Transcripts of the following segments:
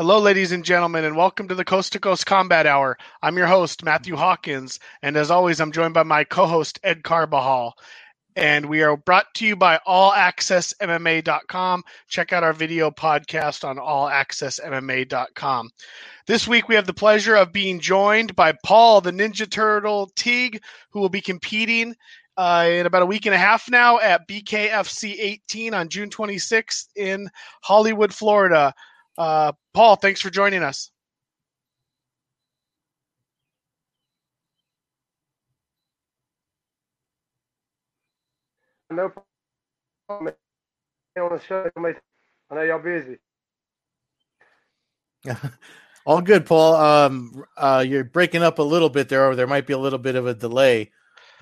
Hello, ladies and gentlemen, and welcome to the Coast to Coast Combat Hour. I'm your host, Matthew Hawkins, and as always, I'm joined by my co host, Ed Carbajal. And we are brought to you by allaccessmma.com. Check out our video podcast on allaccessmma.com. This week, we have the pleasure of being joined by Paul, the Ninja Turtle Teague, who will be competing uh, in about a week and a half now at BKFC 18 on June 26th in Hollywood, Florida. Uh, Paul, thanks for joining us. No problem. On the show, I know y'all busy. All good, Paul. Um, uh, you're breaking up a little bit there, or there might be a little bit of a delay,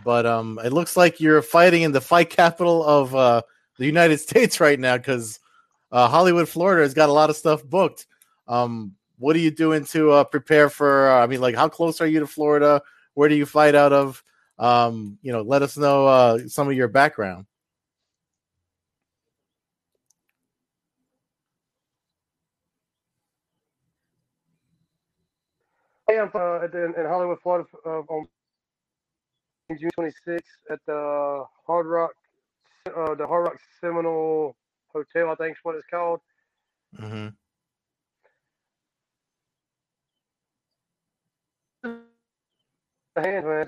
but um, it looks like you're fighting in the fight capital of uh, the United States right now because uh, Hollywood, Florida has got a lot of stuff booked. Um, what are you doing to uh, prepare for? Uh, I mean, like, how close are you to Florida? Where do you fight out of? Um, you know, let us know uh, some of your background. Hey, I'm uh, in Hollywood, Florida, uh, on June 26th at the Hard Rock, uh, the Hard Rock Seminole Hotel. I think is what it's called. Mm-hmm. The hands, man.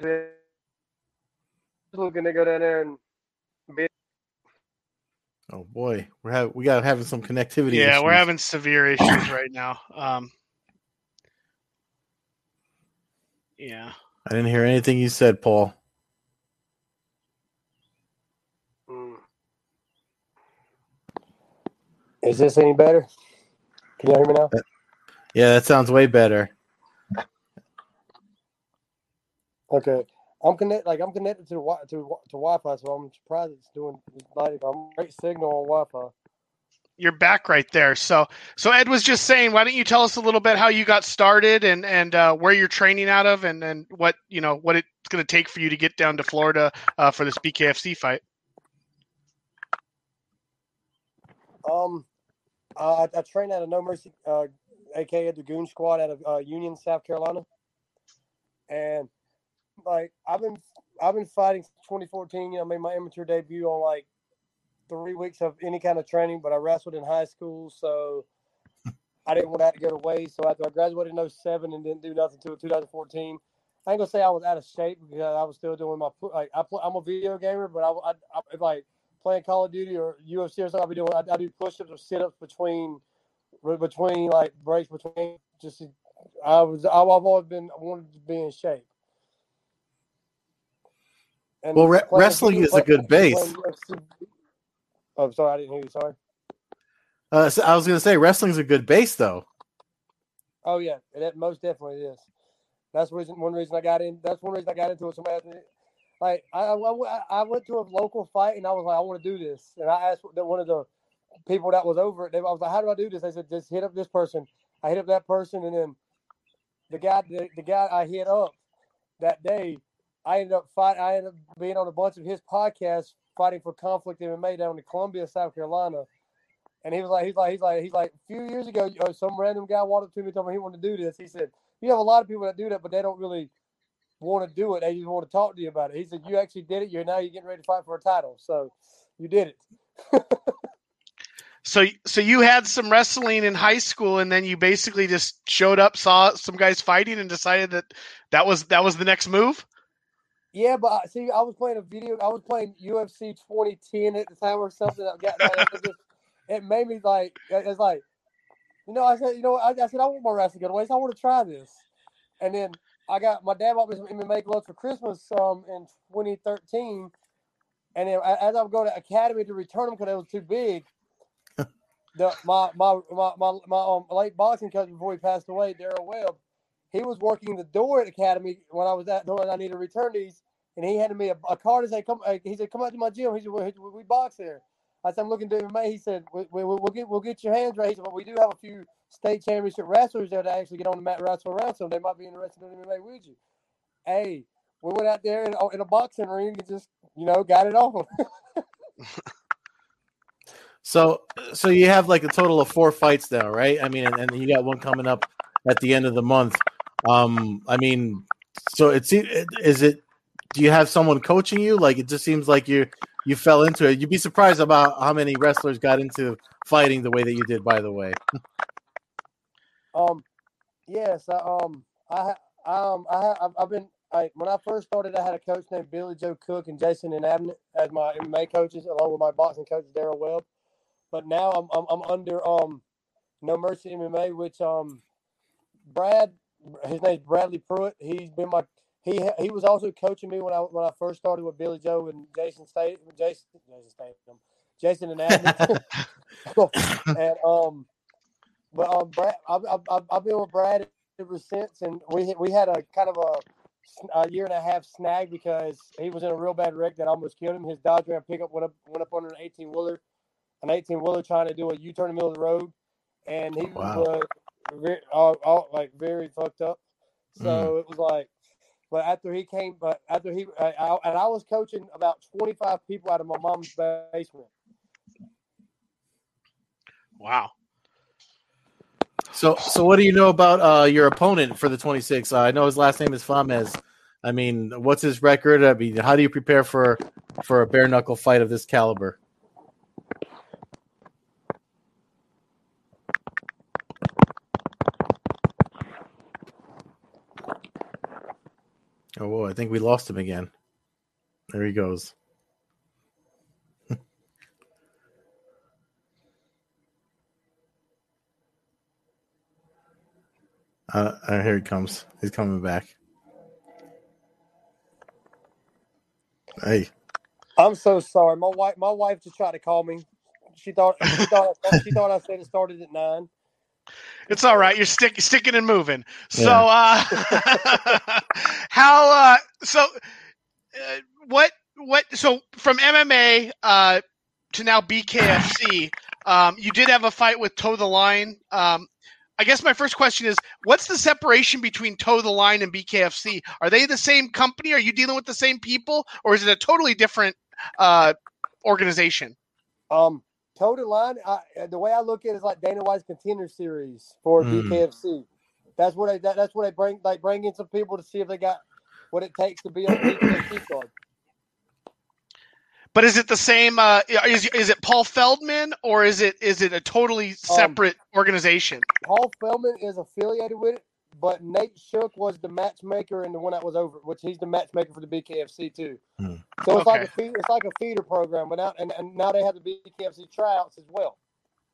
Just looking to go down there and be. Oh boy, we're have we got having some connectivity. Yeah, issues. we're having severe issues right now. Um, yeah. I didn't hear anything you said, Paul. Is this any better? Can you hear me now? Yeah, that sounds way better. Okay, I'm connected. Like I'm connected to the wi- to to Wi-Fi, so I'm surprised it's doing. Like, I'm great signal on Wi-Fi. You're back right there. So, so Ed was just saying, why don't you tell us a little bit how you got started and and uh, where you're training out of, and and what you know what it's going to take for you to get down to Florida uh, for this BKFC fight. Um, uh, I, I train at a No Mercy, uh, aka the Goon Squad, out of uh, Union, South Carolina, and like I've been I've been fighting since 2014. You know, I made my amateur debut on like three weeks of any kind of training, but I wrestled in high school, so I didn't want that to go to waste. So after I graduated in 07 and didn't do nothing until 2014. I ain't gonna say I was out of shape because I was still doing my like I play, I'm a video gamer, but I, I, I like playing Call of Duty or UFC or something, I'll be doing I, I do push-ups or sit-ups between between like breaks between just I was I've always been wanted to be in shape. And well, re- wrestling is a good base. Oh, sorry, I didn't hear you. Sorry. Uh, so I was going to say wrestling's a good base, though. Oh yeah, that most definitely is. That's reason one reason I got in. That's one reason I got into it. Somebody like I, I, I went to a local fight and I was like, I want to do this, and I asked one of the people that was over it. I was like, How do I do this? They said, just hit up this person. I hit up that person, and then the guy, the, the guy I hit up that day, I ended up fight. I ended up being on a bunch of his podcasts, fighting for Conflict MMA down in Columbia, South Carolina. And he was like, he's like, he's like, he's like, a few years ago, uh, some random guy walked up to me, told me he wanted to do this. He said, you have a lot of people that do that, but they don't really want to do it. They just want to talk to you about it. He said, you actually did it. You're now you're getting ready to fight for a title, so you did it. so, so you had some wrestling in high school, and then you basically just showed up, saw some guys fighting, and decided that that was that was the next move. Yeah, but uh, see, I was playing a video. I was playing UFC 2010 at the time or something. I got that. It, just, it made me like, it's like, you know, I said, you know, I, I said I want my wrestling good ways. I want to try this, and then I got my dad bought me some MMA gloves for Christmas um in 2013, and then as I was going to academy to return them because they was too big. the my my my my, my um, late boxing coach before he passed away, Daryl Webb he was working the door at Academy when I was at door and I needed to return these, and he handed me a, a card and said, "Come." He said, "Come out to my gym." He said, "We, we box there." I said, "I'm looking to MMA." He said, we, we, "We'll get we'll get your hands raised, but we do have a few state championship wrestlers there to actually get on the mat wrestle around, so they might be interested in MMA with you." Hey, we went out there in, in a boxing ring and just you know got it on. So, so you have like a total of four fights now, right? I mean, and, and you got one coming up at the end of the month. Um, I mean, so it's is it? Do you have someone coaching you? Like, it just seems like you you fell into it. You'd be surprised about how many wrestlers got into fighting the way that you did. By the way. um, yes, I, um, I um, I I've been I, when I first started, I had a coach named Billy Joe Cook and Jason and Abnett as my MMA coaches, along with my boxing coach Daryl Webb. But now I'm, I'm, I'm under um No Mercy MMA, which um Brad, his name's Bradley Pruitt. He's been my he he was also coaching me when I when I first started with Billy Joe and Jason State Jason Jason Statham, Jason and Abnett. and um, but um, Brad, I've, I've, I've been with Brad ever since, and we we had a kind of a, a year and a half snag because he was in a real bad wreck that almost killed him. His Dodge Ram pickup went up went up under an eighteen wheeler, an eighteen wheeler trying to do a U turn in the middle of the road, and he wow. was very, all, all, like very fucked up. So mm. it was like, but after he came, but after he I, I, and I was coaching about twenty five people out of my mom's basement. Wow. So, so what do you know about uh, your opponent for the 26? Uh, I know his last name is Fames. I mean, what's his record? I mean, how do you prepare for for a bare knuckle fight of this caliber? Oh, I think we lost him again. There he goes. Uh, uh, here he comes. He's coming back. Hey. I'm so sorry. My wife, my wife just tried to call me. She thought she thought she thought I said it started at nine. It's all right. You're stick, sticking and moving. Yeah. So, uh, how? Uh, so, uh, what? What? So, from MMA uh, to now BKFC, um, you did have a fight with Toe the Line. Um, I guess my first question is what's the separation between Toe the Line and BKFC? Are they the same company? Are you dealing with the same people? Or is it a totally different uh, organization? Um, Toe Line, I, the way I look at it is like Dana White's contender series for mm. BKFC. That's what I, that, that's what they bring like bring in some people to see if they got what it takes to be on the BKFC card. But is it the same? Uh, is is it Paul Feldman or is it is it a totally um, separate um, organization? Paul Feldman is affiliated with it, but Nate Shook was the matchmaker and the one that was over, which he's the matchmaker for the BKFC too. Hmm. So it's okay. like a feeder, it's like a feeder program, but now and, and now they have the BKFC tryouts as well.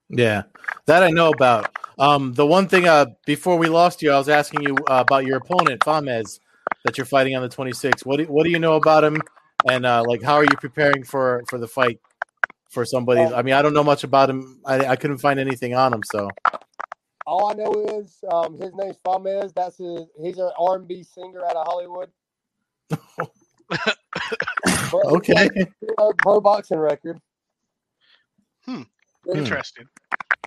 Yeah, that I know about. Um, the one thing uh, before we lost you, I was asking you uh, about your opponent, Fames, that you're fighting on the 26th. What do, what do you know about him? and uh, like how are you preparing for for the fight for somebody? I mean, I don't know much about him. I, I couldn't find anything on him, so. All I know is um, his name's Fames. That's his. He's an R and B singer out of Hollywood. okay. Pro boxing record. Hmm. Interesting.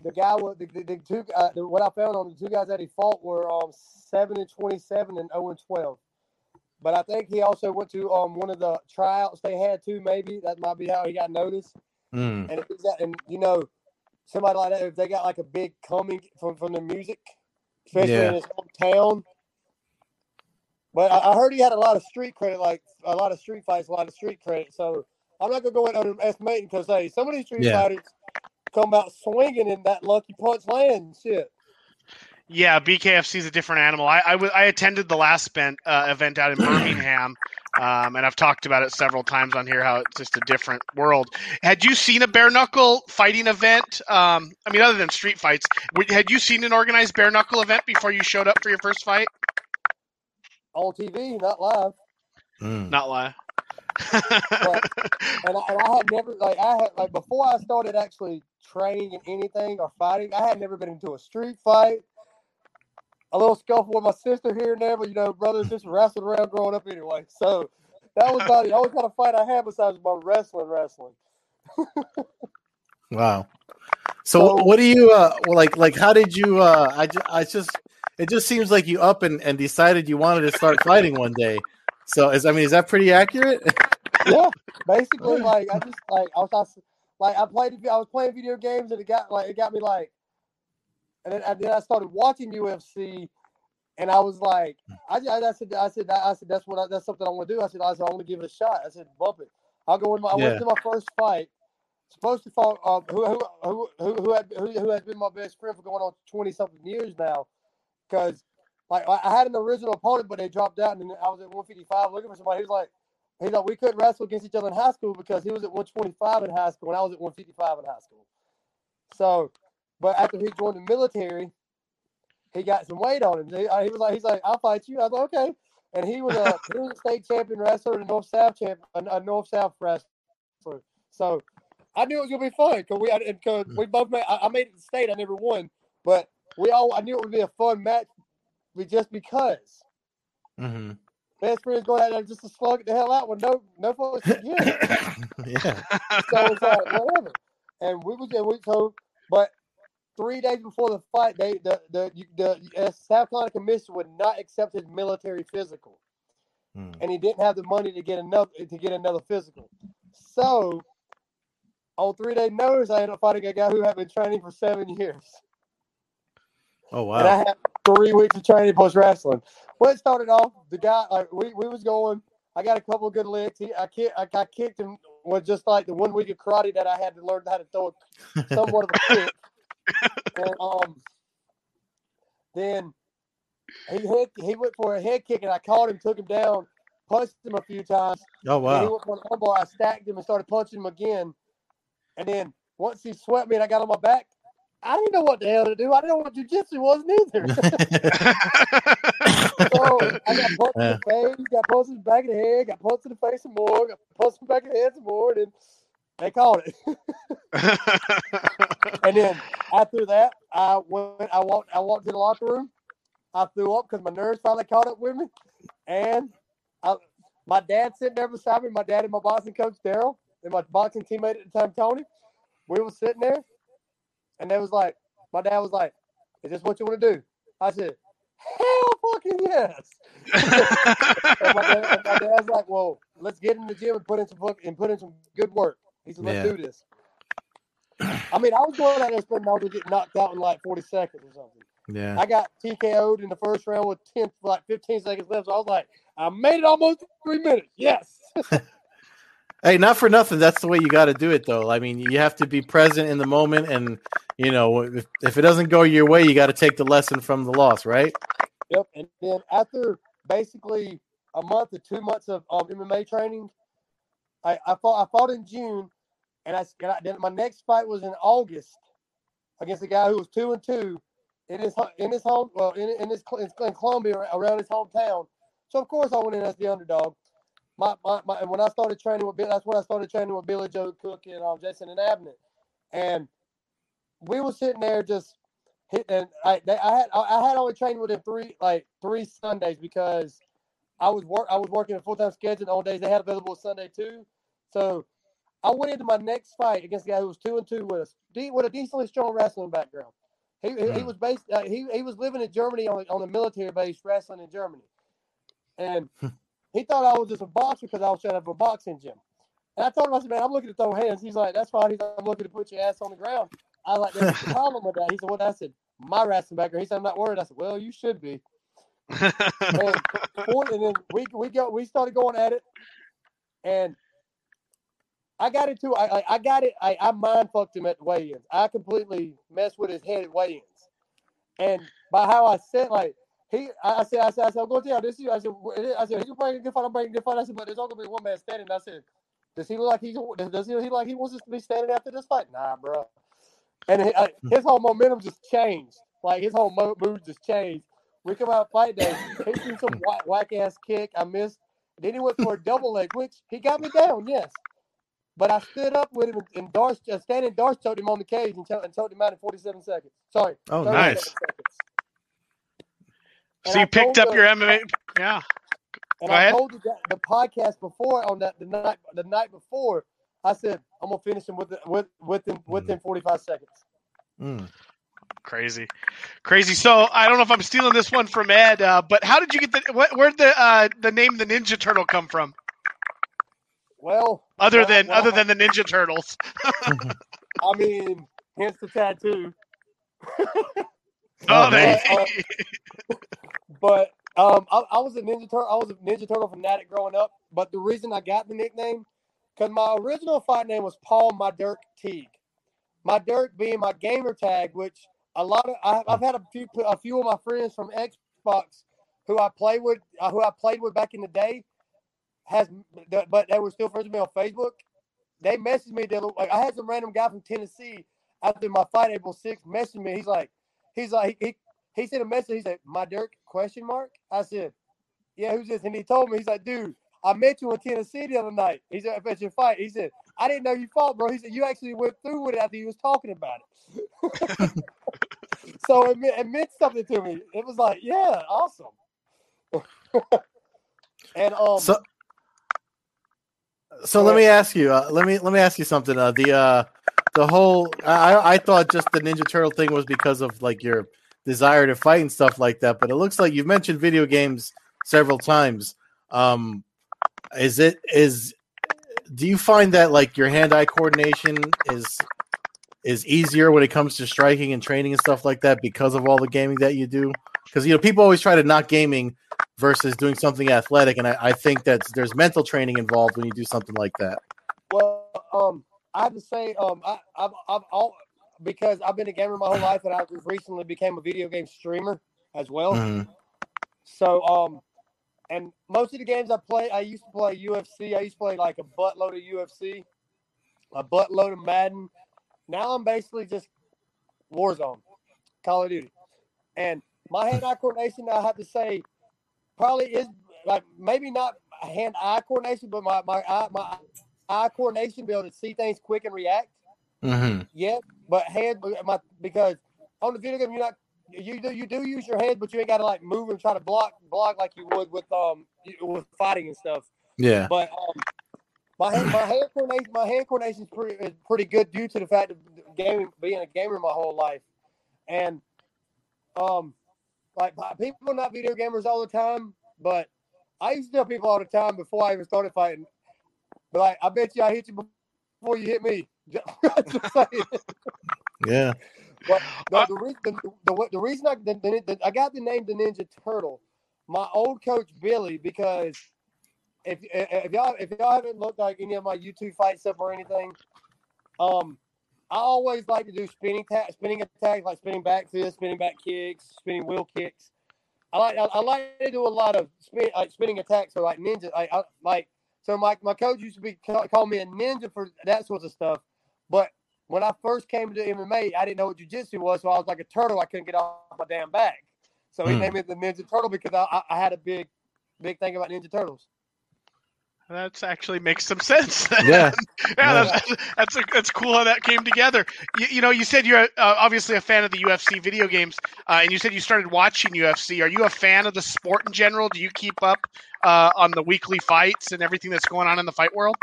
The guy with the, the, the two uh, the, what I found on the two guys that he fought were um seven and twenty seven and zero oh and twelve. But I think he also went to um one of the tryouts they had too. Maybe that might be how he got noticed. Mm. And and you know, somebody like that, if they got like a big coming from from the music, especially yeah. in his hometown. But I, I, heard he had a lot of street credit, like a lot of street fights, a lot of street credit. So I'm not gonna go in underestimating because hey, some of these street yeah. fighters come out swinging in that lucky punch land shit. Yeah, BKFC is a different animal. I, I, w- I attended the last spent, uh, event out in Birmingham, um, and I've talked about it several times on here how it's just a different world. Had you seen a bare knuckle fighting event? Um, I mean, other than street fights, had you seen an organized bare knuckle event before you showed up for your first fight? On TV, not live. Mm. Not live. but, and, I, and I had never like I had like before I started actually training in anything or fighting. I had never been into a street fight a little scuffle with my sister here and there, but you know, brothers just wrestled around growing up anyway. So that was about the only kind of fight I had besides my wrestling, wrestling. wow. So, so, what do you uh like like how did you uh I just, I just it just seems like you up and, and decided you wanted to start fighting one day. So is I mean is that pretty accurate? yeah, basically, like I just like I was, I was like I played I was playing video games and it got like it got me like, and then, and then I started watching UFC, and I was like, I, I, I said I said I said that's what I, that's something I want to do. I said I said I want to give it a shot. I said bump it. I'll go in my I Yeah. went to my first fight. Supposed to fight um, who, who who who who had who, who has been my best friend for going on twenty something years now, because like I had an original opponent, but they dropped out, and I was at one fifty five looking for somebody. He was like, he's like, we couldn't wrestle against each other in high school because he was at one twenty five in high school, and I was at one fifty five in high school. So, but after he joined the military, he got some weight on him. He, uh, he was like, he's like, I'll fight you. I was like, okay. And he was a he was a state champion wrestler and a North South champion, a, a North South wrestler. So I knew it was gonna be fun because we because we both made. I, I made it to state. I never won, but we all I knew it would be a fun match, but just because hmm best friends going out there just to slug it the hell out with no no folks yeah. so it's like whatever. And we was and we so, but three days before the fight, they the the the, uh, South Carolina commission would not accept his military physical, Mm. and he didn't have the money to get another to get another physical. So, on three day notice, I ended up fighting a guy who had been training for seven years, Oh wow! and I had three weeks of training post wrestling. Well, it started off the guy like we, we was going. I got a couple of good licks. He, I kicked I, I kicked him was just like the one week of karate that I had to learn how to throw a somewhat of a kick. And um, then he hit, he went for a head kick, and I caught him, took him down, punched him a few times. Oh And he went for an armbar. I stacked him and started punching him again. And then once he swept me and I got on my back, I didn't know what the hell to do. I didn't know what jujitsu was neither. so I got punched in the face, got punched in the back of the head, got punched in the face some more, got punched in the back of the head some more, and then they called it. And then after that, I went. I walked. I walked to the locker room. I threw up because my nerves finally caught up with me, and I, my dad sitting there beside me. My dad and my boxing coach Daryl, and my boxing teammate at the time Tony. We were sitting there, and they was like, my dad was like, "Is this what you want to do?" I said, "Hell, fucking yes." and, my dad, and my dad's like, "Well, let's get in the gym and put in some and put in some good work." He said, "Let's Yeah. do this." I mean, I was going out there expecting I was get knocked out in like 40 seconds or something. yeah. I got TKO'd in the first round with 10, like 15 seconds left. So I was like, I made it almost three minutes. Yes. Hey, not for nothing. That's the way you got to do it, though. I mean, you have to be present in the moment, and you know, if, if it doesn't go your way, you got to take the lesson from the loss, right? Yep. And then after basically a month or two months of, um, of MMA training, I, I fought I fought in June, and I, and I my next fight was in August against a guy who was two and two in his in his home well in in his in Columbia around his hometown. So of course I went in as the underdog. My, my, my and when I started training with Bill, that's when I started training with Billy Joe Cook and um, Jason and Abnett, and we were sitting there just hitting. I they, I had I I had only trained with him three like three Sundays because I was work I was working a full time schedule on days they had available Sunday too. So I went into my next fight against a guy who was two and two with us, with a decently strong wrestling background. He, he, he Hmm. was based uh, he he was living in Germany on on a military base wrestling in Germany, and he thought I was just a boxer because I was set up a boxing gym. And I told him I said, man, I'm looking to throw hands. He's like, that's fine. He's like, I'm looking to put your ass on the ground. I like, there's a problem with that. He said, what? I said, my wrestling background. He said, I'm not worried. I said, well, you should be. And, and then we we go we started going at it, and I got into I I, I got it. I, I mind fucked him at the weigh-ins. I completely messed with his head at weigh-ins, and by how I said like he I, I said I said I said I'm going to tell this is I said I said he's bringing a good fight. I'm bringing a good fight. I said but there's only gonna be one man standing. I said does he look like he's does he look like he wants us to be standing after this fight? Nah, bro. And he, I, hmm. his whole momentum just changed. Like his whole mo- mood just changed. We come out fight day. He threw some hmm. whack, whack ass kick. I missed. Then he went for a double leg, which he got me down. Yes, but I stood up with him and, Darce, uh, standing Darce choked him on the cage and, cho- and choked him out in 47 seconds. Sorry. Oh, nice. seconds. And so I you picked up the- your MMA. Yeah. And Go I ahead. told the, guy- the podcast before on that the night the night before. I said I'm gonna finish him with with within within 45 seconds. Mm. Crazy, crazy. So I don't know if I'm stealing this one from Ed, uh, but how did you get the? What, where'd the uh, the name the Ninja Turtle come from? Well, Other well, than well, other than the Ninja Turtles. I mean, hence the tattoo. Oh, man. But um, I, I was a Ninja Turtle. I was a Ninja Turtle fanatic growing up. But the reason I got the nickname, because my original fight name was Paul My Dirk Teague. My Dirk being my gamer tag, which a lot of I, I've had a few a few of my friends from Xbox who I played with, uh, who I played with back in the day, has but they were still friends with me on Facebook. They messaged me. They, like I had some random guy from Tennessee after my fight April 6th messaged me. He's like, he's like, he, he sent a message. He said, "My Dirk?" Question mark. I said, "Yeah, who's this?" And he told me, he's like, "Dude, I met you in Tennessee the other night." He said, "At your fight." He said, "I didn't know you fought, bro." He said, "You actually went through with it after you was talking about it." so it, meant- it meant something to me. It was like, yeah, awesome. and um, So, so let me ask you. Uh, let me let me ask you something. Uh, the uh, the whole I I thought just the Ninja Turtle thing was because of like your desire to fight and stuff like that, but it looks like you've mentioned video games several times. Um, is it is do you find that like your hand-eye coordination is is easier when it comes to striking and training and stuff like that because of all the gaming that you do? Because you know people always try to knock gaming versus doing something athletic, and I, I think that there's mental training involved when you do something like that. Well, um, I have to say, um, I, I've, I've all because I've been a gamer my whole life, and I just recently became a video game streamer as well. Mhm. So, um, and most of the games I play, I used to play UFC. I used to play like a buttload of UFC, a buttload of Madden. Now I'm basically just Warzone, Call of Duty, and my hand-eye coordination, I have to say, probably is like maybe not hand-eye coordination, but my my eye, my eye coordination, be able to see things quick and react. Mhm. Yeah, but hand my because on the video game you're not you do you do use your head, but you ain't got to like move and try to block block like you would with um with fighting and stuff. Yeah. But um, my hand, my hand coordination my hand coordination is pretty is pretty good due to the fact of gaming being a gamer my whole life, and um like people not video gamers all the time, but I used to tell people all the time before I even started fighting. But like, I bet you I hit you before you hit me. Just saying. Yeah. The, the, re- the, the, the reason I the, the, the- I got the name the Ninja Turtle, my old coach Billy, because if if y'all if y'all haven't looked like any of my YouTube fight stuff or anything, um, I always like to do spinning ta- spinning attacks like spinning back fists, spinning back kicks, spinning wheel kicks. I like I, I like to do a lot of spin like spinning attacks or like ninja like I, like so my my coach used to be call, call me a ninja for that sorts of stuff, but when I first came to MMA, I didn't know what jujitsu was, so I was like a turtle. I couldn't get off my damn back. So he Hmm. named me the Ninja Turtle because I, I, I had a big, big thing about Ninja Turtles. That's actually makes some sense. Yeah. yeah, that's that's, a, that's cool how that came together. You, you know, you said you're uh, obviously a fan of the UFC video games, uh, and you said you started watching UFC. Are you a fan of the sport in general? Do you keep up uh, on the weekly fights and everything that's going on in the fight world?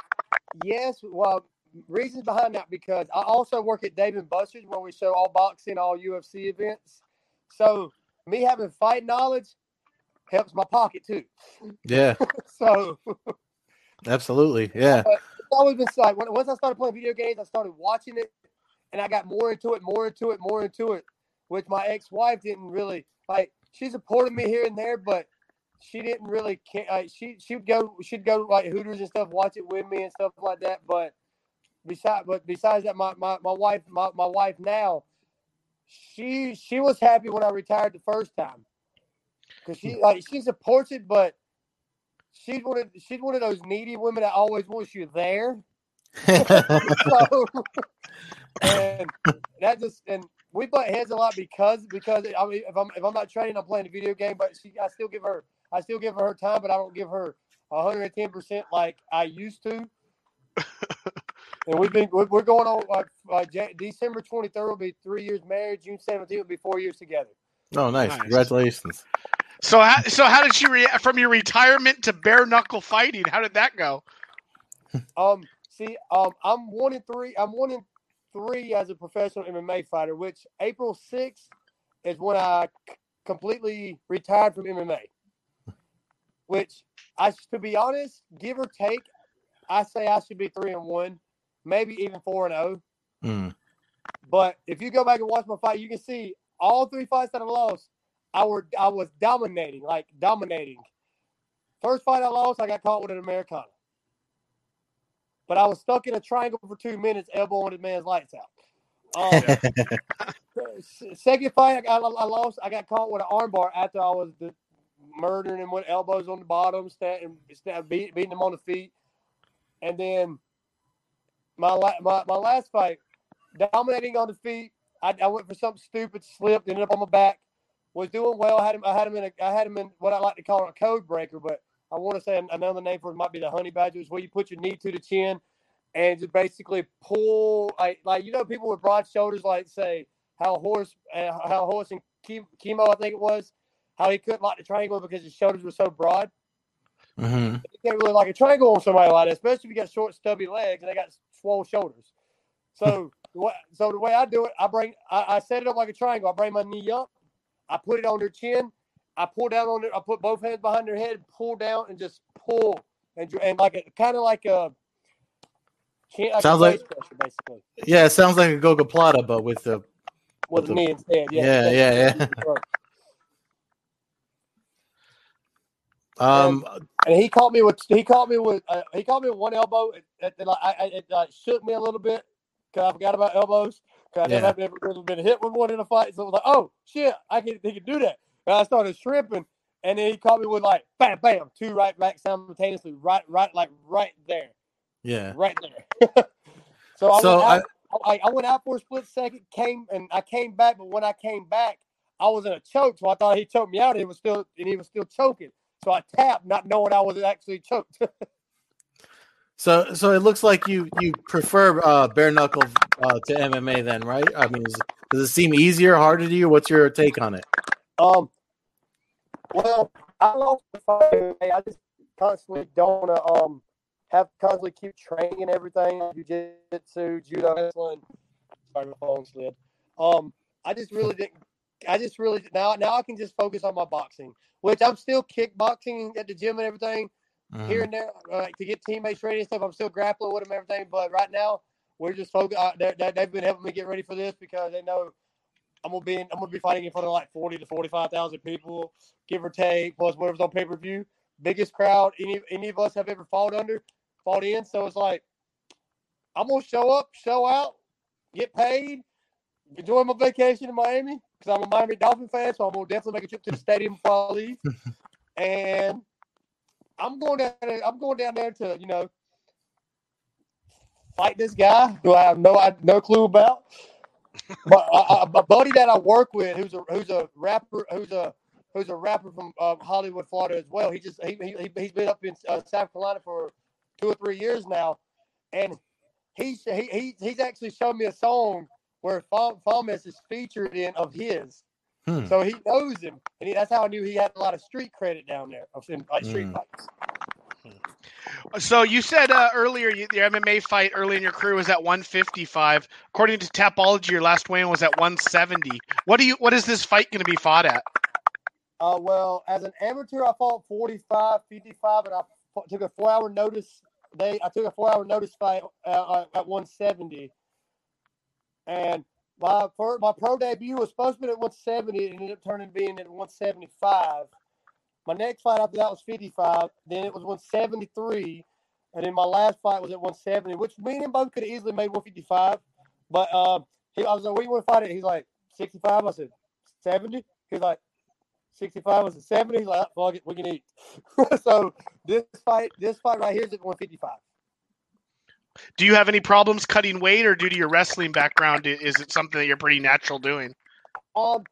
Yes, well, reasons behind that because I also work at Dave and Buster's where we show all boxing, all UFC events. So me having fight knowledge helps my pocket too. Yeah. So Absolutely. Yeah. it's always been like once I started playing video games, I started watching it, and I got more into it, more into it, more into it. Which my ex-wife didn't really like. She supported me here and there, but she didn't really care. Like, she she'd go she'd go to like Hooters and stuff, watch it with me and stuff like that. But besides, but besides that, my my, my wife my, my wife now, she she was happy when I retired the first time because she hmm. like she supports it, but she's one of she's one of those needy women that always wants you there. So, and that just and we butt heads a lot because because I mean if I'm if I'm not training, I'm playing a video game. But she, I still give her I still give her her time, but I don't give her 110 percent like I used to. and we've been we're, going on like uh, December 23rd will be three years married. June 17th will be four years together. Oh, nice. Nice. Congratulations. So, how, so how did she react from your retirement to bare knuckle fighting? How did that go? Um, see, um, I'm one in three. I'm one in three as a professional MMA fighter. Which April 6th is when I c- completely retired from MMA. Which I, to be honest, give or take, I say I should be three and one, maybe even four and zero. Mm. But if you go back and watch my fight, you can see all three fights that I lost. I were I was dominating, like dominating. First fight I lost, I got caught with an Americana. But I was stuck in a triangle for two minutes, elbowing the man's lights out. Um, second fight, I, got, I lost. I got caught with an armbar after I was the, murdering him with elbows on the bottom, standing, stand, beat, beating him on the feet. And then my, my my last fight, dominating on the feet. I, I went for something stupid, slipped, ended up on my back. Was doing well. I had him. I had him in. A, I had him in what I like to call a code breaker, but I want to say another name for it might be the honey badger. Is where you put your knee to the chin and just basically pull like like you know people with broad shoulders like say how horse uh, how horse and chemo I think it was how he couldn't lock the triangle because his shoulders were so broad. hmm You can't really like a triangle on somebody like that, especially if you got short, stubby legs and they got swole shoulders. So? So the way I do it, I bring, I, I set it up like a triangle. I bring my knee up, I put it on their chin, I pull down on it. I put both hands behind their head, pull down, and just pull and and like a kind of like a. Chin, like Sounds a like- pressure, basically Yeah, it sounds like a gogoplata, but with the with the- the knee instead. Yeah, Yeah, yeah, yeah. um and he caught me with he caught me with uh, he caught me with one elbow. It, it, it, like, I, I- it shook me a little bit I forgot about elbows. Because Yeah. I've never really been hit with one in a fight, so I was like, "Oh shit, I can he can do that." And I started shrimping, and then he caught me with like bam, bam, two right back simultaneously, right, right, like right there, yeah. right there. so I So went out. I, I went out for a split second, came and I came back, but when I came back, I was in a choke, so I thought he choked me out. And he was still and he was still choking. So I tapped, not knowing I was actually choked. So so it looks like you you prefer uh bare knuckle uh, to MMA then, right? I mean, is, does it seem easier, harder to you? What's your take on it? Um, well, I lost the fight. I just constantly don't wanna, um have constantly keep training and everything, jiu-jitsu, judo, wrestling. Sorry, my phone slid. Um, I just really didn't. I just really now now I can just focus on my boxing, which I'm still kickboxing at the gym and everything Mhm. here and there uh, to get teammates ready and stuff. I'm still grappling with them and everything, but right now we're just focused. Uh, they, they've been helping me get ready for this because they know I'm gonna be in, I'm gonna be fighting in front of like forty to forty five thousand people, give or take, plus whatever's on pay per view. Biggest crowd any any of us have ever fought under, fought in. So it's like I'm gonna show up, show out, get paid, enjoy my vacation in Miami because I'm a Miami Dolphin fan. So I'm gonna definitely make a trip to the stadium before I leave, and I'm going down there. I'm going down there to you know fight this guy who I have no I no clue about. But a, a, buddy that I work with, who's a who's a rapper, who's a who's a rapper from uh, Hollywood, Florida as well. He just he, he he's been up in uh, South Carolina for two or three years now, and he's he, he he's actually shown me a song where Fomes is featured in of his. Hmm. So he knows him, and he, that's how I knew he had a lot of street credit down there, of in, like street Mm. fights. So you said uh, earlier you, your MMA fight early in your career was at 155. According to Tapology, your last weigh-in was at 170. What do you? What is this fight going to be fought at? Uh, well, as an amateur, I fought 45, 55, and I took a four-hour notice. They, I took a four-hour notice fight uh, uh, at 170, and my fir- my pro debut was supposed to be at 170. It ended up turning being at 175. My next fight after that was 55. Then it was 173, and then my last fight was at 170, which me and him both could have easily made 155. But uh, he, I was like, "Where you want to fight it?" He's like, "65." I said, "70." He's like. 65 was a 70. He's like, fuck it, we can eat. so this fight, this fight right here is at 155. Do you have any problems cutting weight, or due to your wrestling background, is it something that you're pretty natural doing? Um,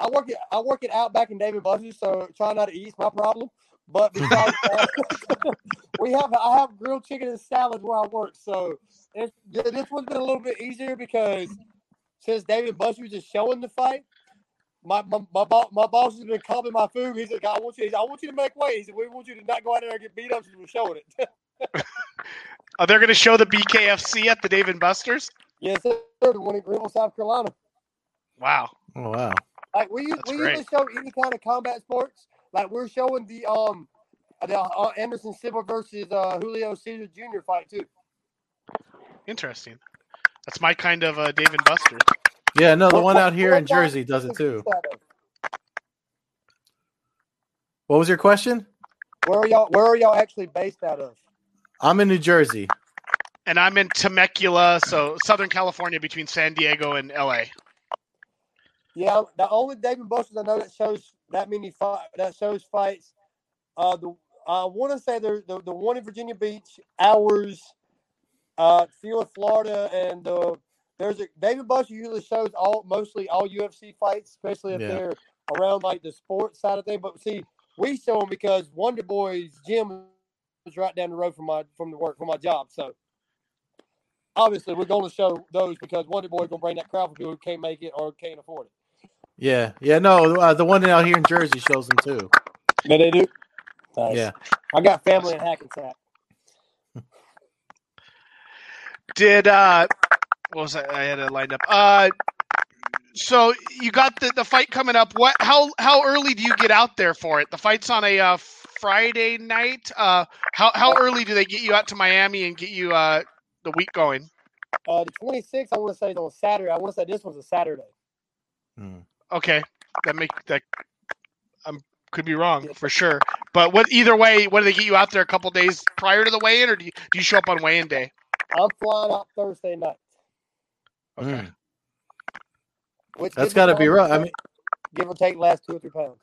I work it, I work it out back in Dave and Buster's, so trying not to eat is my problem. But because uh, we have, I have grilled chicken and salad where I work, so it's, this one's been a little bit easier because since Dave and Buster's is showing the fight, my my my, bo- my boss has been calling my food. He's like, I want you, I want you to make weight. He said, we want you to not go out there and get beat up since we're showing it. Are they going to show the BKFC at the Dave and Buster's? yes, sir. The one in Greenville, South Carolina. Wow. Oh wow. Like we, us- That's we great. usually show any kind of combat sports. Like we're showing the um the uh, Anderson Silva versus uh, Julio Cesar Jr. fight too. Interesting. That's my kind of uh, Dave and Buster. Yeah, no, the What- one out here in Jersey does it too. What was your question? Where are y'all? Where are y'all actually based out of? I'm in New Jersey. And I'm in Temecula, so Southern California, between San Diego and LA. Yeah, the only Dave and Busters I know that shows that many fight that shows fights. Uh, the I want to say the, the the one in Virginia Beach, ours, uh, few in Florida, and uh, there's a Dave and Buster usually shows all mostly all UFC fights, especially if Yeah. they're around like the sports side of things. But see, we show them because Wonder Boy's gym is right down the road from my from the work from my job, so. Obviously, we're going to show those because Wonder Boy's going to bring that crowd for people who can't make it or can't afford it. Yeah, yeah, no, uh, the one out here in Jersey shows them too. No, they do. Nice. Yeah, I got family in Hackensack. Did uh, what was I? I had it lined up. Uh, so you got the, the fight coming up. What? How how early do you get out there for it? The fight's on a uh, Friday night. Uh, how how early do they get you out to Miami and get you uh the week going? Uh, the 26th, I want to say, is on Saturday. I want to say this was a Saturday. Hmm. Okay, that make that. I'm could be wrong for sure. But what? Either way, what do they get you out there a couple days prior to the weigh-in, or do you, do you show up on weigh-in day? I'm flying out Thursday night. Okay. Mm. Which that's gives got to be time rough. I mean, give or take last two or three pounds.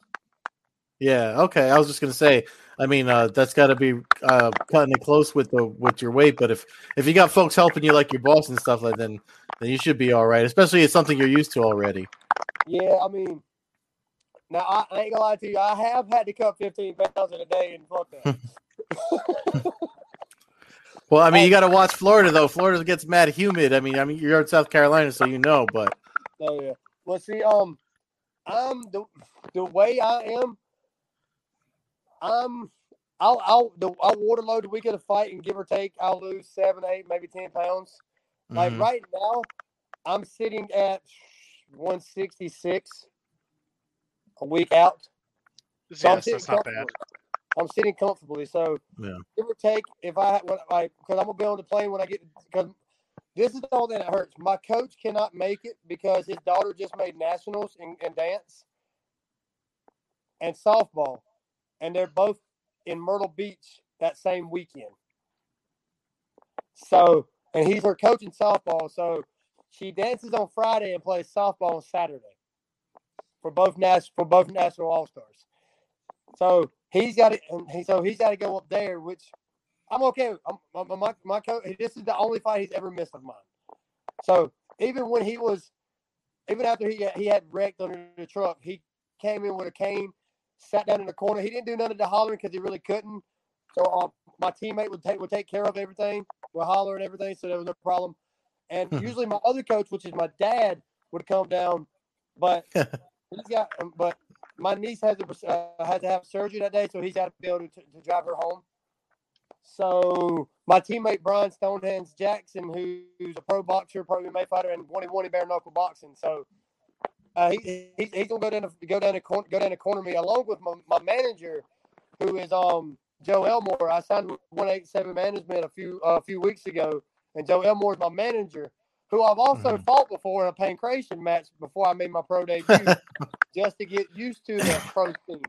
Yeah, okay. I was just gonna say. I mean, uh, that's got to be uh, cutting it close with the with your weight. But if if you got folks helping you like your boss and stuff like, then then you should be all right. Especially it's something you're used to already. Yeah, I mean, now I, I ain't gonna lie to you. I have had to cut 15 pounds in a day, and fuck that. Well, I mean, you got to watch Florida though. Florida gets mad humid. I mean, I mean, you're in South Carolina, so you know. But Oh yeah. Well, see, um, I'm the the way I am. I'm. I'll I'll the, I'll water load the week of the fight and give or take I'll lose seven, eight, maybe ten pounds. Like Mhm. right now, I'm sitting at 166 a week out. So I'm sitting that's not bad. comfortably. I'm sitting comfortably. So Yeah. give or take, if I when I because I'm gonna be on the plane when I get because this is all that hurts. My coach cannot make it because his daughter just made nationals in, in dance and softball, and they're both in Myrtle Beach that same weekend. So and he's her coach in softball. So she dances on Friday and plays softball on Saturday for both nas- for both national all stars. So he's got he, so he's got to go up there, which I'm okay. I'm, my, my, my coach. This is the only fight he's ever missed of mine. So even when he was, even after he he had wrecked under the truck, he came in with a cane, sat down in the corner. He didn't do none of the hollering because he really couldn't. So uh, my teammate would take would take care of everything, would holler and everything, so there was no problem. And Mhm. usually my other coach, which is my dad, would come down, but he's got, um, but my niece has to uh, had to have surgery that day, so he's got to be able to, to drive her home. So my teammate Brian Stonehands Jackson, who, who's a pro boxer, pro MMA fighter, and one one bare knuckle boxing, so uh, he, he he's gonna go down to go down to corner go down to corner me along with my, my manager, who is um Joe Elmore. I signed one eight seven management a few uh, a few weeks ago, and Joe Elmore is my manager, who I've also fought before in a pankration match before I made my pro debut, just to get used to the pro scene.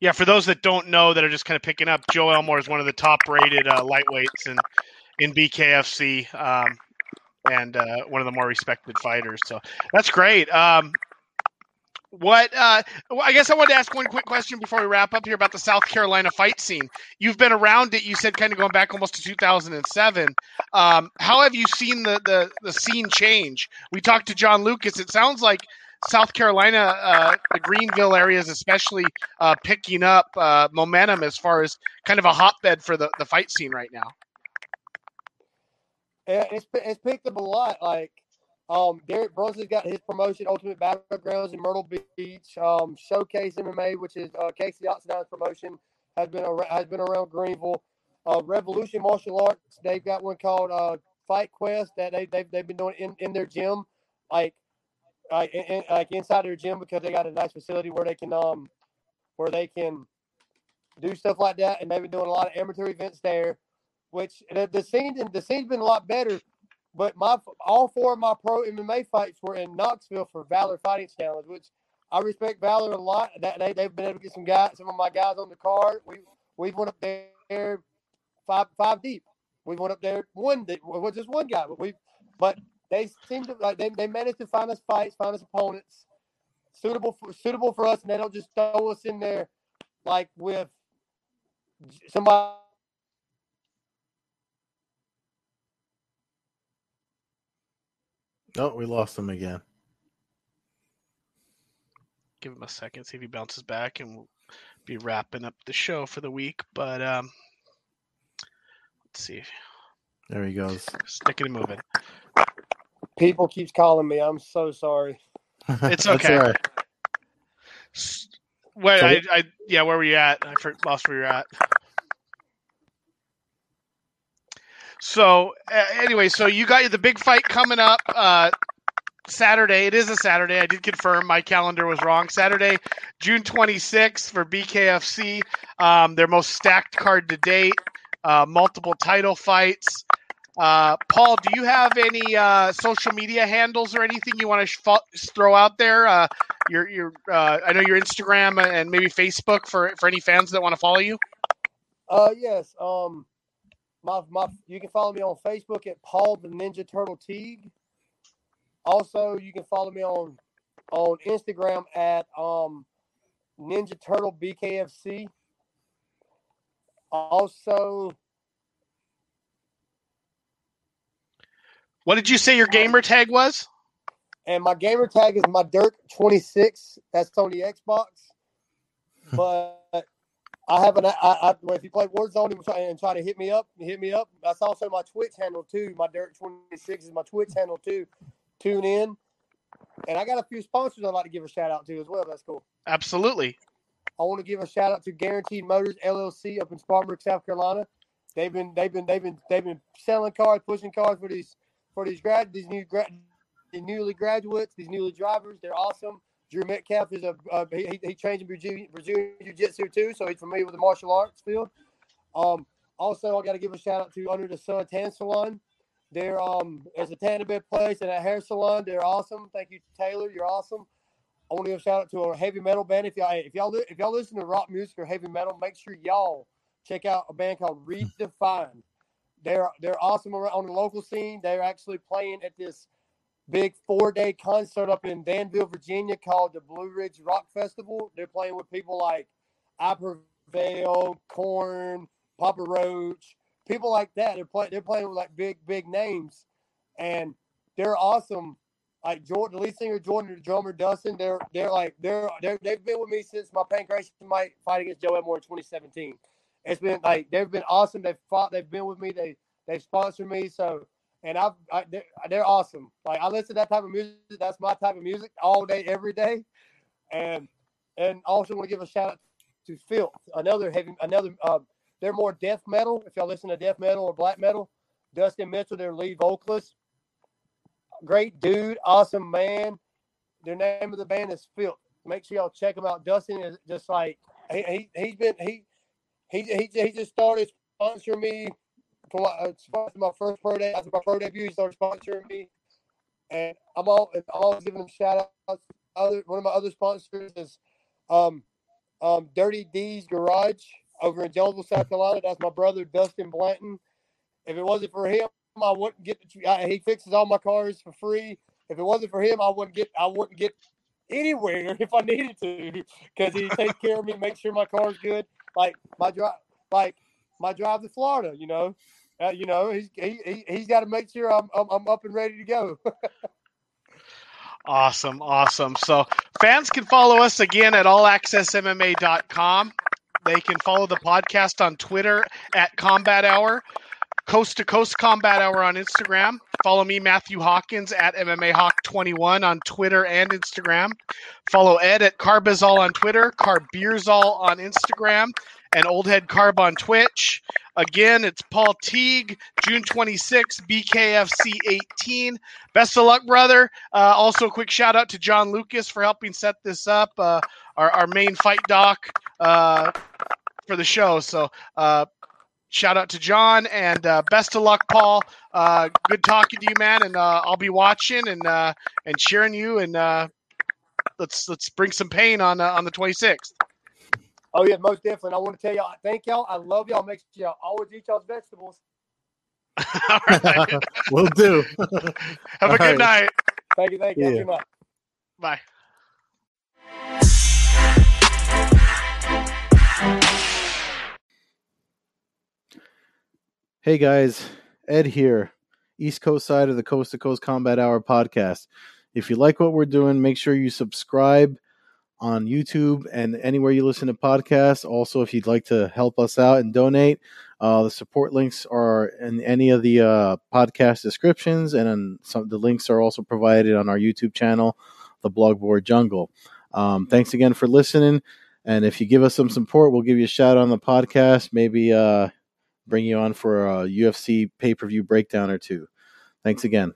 Yeah, for those that don't know that are just kind of picking up, Joe Elmore is one of the top-rated uh, lightweights in in BKFC, um, and uh, one of the more respected fighters. So that's great. Um, what uh, I guess I wanted to ask one quick question before we wrap up here about the South Carolina fight scene. You've been around it. You said kind of going back almost to 2007. Um, how have you seen the, the the scene change? We talked to John Lucas. It sounds like South Carolina, uh, the Greenville area is especially uh, picking up uh, momentum as far as kind of a hotbed for the, the fight scene right now. It's it's picked up a lot. Like, um, Derek Brunson's got his promotion, Ultimate Battlegrounds in Myrtle Beach. Um, Showcase MMA, which is uh, Casey Oxenhine's promotion, has been around, has been around Greenville. Uh, Revolution Martial Arts, they've got one called uh, Fight Quest that they they've, they've been doing in, in their gym, like like in- like inside their gym because they got a nice facility where they can um where they can do stuff like that, and they've been doing a lot of amateur events there. Which the, scene the scene's been a lot better. But my all four of my pro MMA fights were in Knoxville for Valor Fighting Challenge, which I respect Valor a lot. That they they've been able to get some guys, some of my guys on the card. We we went up there five five deep. We went up there one well, just one guy, but we but they seem to like they, they managed to find us fights, find us opponents suitable for suitable for us, and they don't just throw us in there like with somebody. Oh, we lost him again. Give him a second, see if he bounces back, and we'll be wrapping up the show for the week. But um, let's see. There he goes. Sticking and moving. People keeps calling me. I'm so sorry. It's okay. all right. Wait, So- I, I, yeah, where were you at? I lost where you're at. So, uh, anyway, so you got the big fight coming up uh, Saturday. It is a Saturday. I did confirm my calendar was wrong. Saturday, June 26th for BKFC. Um, their most stacked card to date. Uh, multiple title fights. Uh, Paul, do you have any uh, social media handles or anything you want to sh- throw out there? Uh, your your uh, I know your Instagram and maybe Facebook for for any fans that want to follow you. Uh yes. Um my my you can follow me on Facebook at Paul the Ninja Turtle Teague. Also, you can follow me on on Instagram at um Ninja Turtle BKFC. Also, What did you say your gamer tag was? and my gamer tag is my Dirk twenty six. That's on the Xbox. But I have an I, I if you play Warzone and try, and try to hit me up, hit me up. That's also my Twitch handle too. My Dirk twenty six is my Twitch handle too. Tune in, and I got a few sponsors I'd like to give a shout out to as well. That's cool. Absolutely. I want to give a shout out to Guaranteed Motors LLC up in Spartanburg, South Carolina. They've been they've been they've been they've been selling cars, pushing cars for these for these grad these new grad these newly graduates, these newly drivers. They're awesome. Drew Metcalf is a uh, he, he- trains in Brazilian, Brazilian Jiu Jitsu too, so he's familiar with the martial arts field. Um, also, I got to give a shout out to Under the Sun Tan Salon. They're um, it's a tanning bed place and a hair salon. They're awesome. Thank you, Taylor. You're awesome. I want to give a shout out to a heavy metal band. If y'all if y'all if y'all listen to rock music or heavy metal, make sure y'all check out a band called Redefined. They're they're awesome on the local scene. They're actually playing at this big four day concert up in Danville, Virginia, called the Blue Ridge Rock Festival. They're playing with people like I Prevail, Korn, Papa Roach, people like that. They're playing they're playing with like big big names, and they're awesome. Like Jordan, the lead singer Jordan, the drummer Dustin, they're they're like they're, they're they've been with me since my pancreas might fight against Joe Edmore in 2017. It's been like they've been awesome. They've fought. They've been with me. They they've sponsored me. So and I've I, they're, they're awesome. Like I listen to that type of music. That's my type of music all day, every day. And and also want to give a shout out to Filth, another heavy, another. Uh, they're more death metal. If y'all listen to death metal or black metal, Dustin Mitchell, their lead vocalist, great dude, awesome man. Their name of the band is Filth. Make sure y'all check them out. Dustin is just like he, he he's been he he he, he just started sponsoring me uh, my first pro day after my pro debut. He started sponsoring me, and I'm all I'm always giving them shout outs. Other one of my other sponsors is um um Dirty D's Garage over in Jonesville, South Carolina. That's my brother Dustin Blanton. If it wasn't for him, I wouldn't get. The, I, he fixes all my cars for free. If it wasn't for him, I wouldn't get. I wouldn't get anywhere if I needed to because he takes care of me, makes sure my car's good. Like my drive, like my drive to Florida. You know, uh, you know he's he, he he's got to make sure I'm, I'm I'm up and ready to go. Awesome, awesome. So fans can follow us again at allaccessmma.com. They can follow the podcast on Twitter at Combat Hour, Coast to Coast Combat Hour on Instagram. Follow me, Matthew Hawkins, at MMA Hawk 21 on Twitter and Instagram. Follow Ed at Carbazol on Twitter, Carbeerzol on Instagram, and Old Head Carb on Twitch. Again, it's Paul Teague, June 26, BKFC 18. Best of luck, brother. Uh, also, a quick shout out to John Lucas for helping set this up. Uh, our, our main fight doc uh, for the show. So uh, shout out to John and uh, best of luck, Paul. Uh, good talking to you, man. And I'll be watching and and cheering you. And let's let's bring some pain on on the 26th. Oh yeah, most definitely. I want to tell y'all, thank y'all. I love y'all. Make sure y'all always eat y'all's vegetables. All right. Will do. Have a good right. night. Thank you, thank you. Yeah. Good night. Bye. Hey guys, Ed here, East Coast side of the Coast to Coast Combat Hour podcast. If you like what we're doing, make sure you subscribe on YouTube and anywhere you listen to podcasts. Also, if you'd like to help us out and donate, uh, the support links are in any of the uh, podcast descriptions, and some the links are also provided on our YouTube channel, the Blogboard Jungle. Um, thanks again for listening, and if you give us some support, we'll give you a shout on the podcast. Maybe uh, bring you on for a UFC pay per view breakdown or two. Thanks again.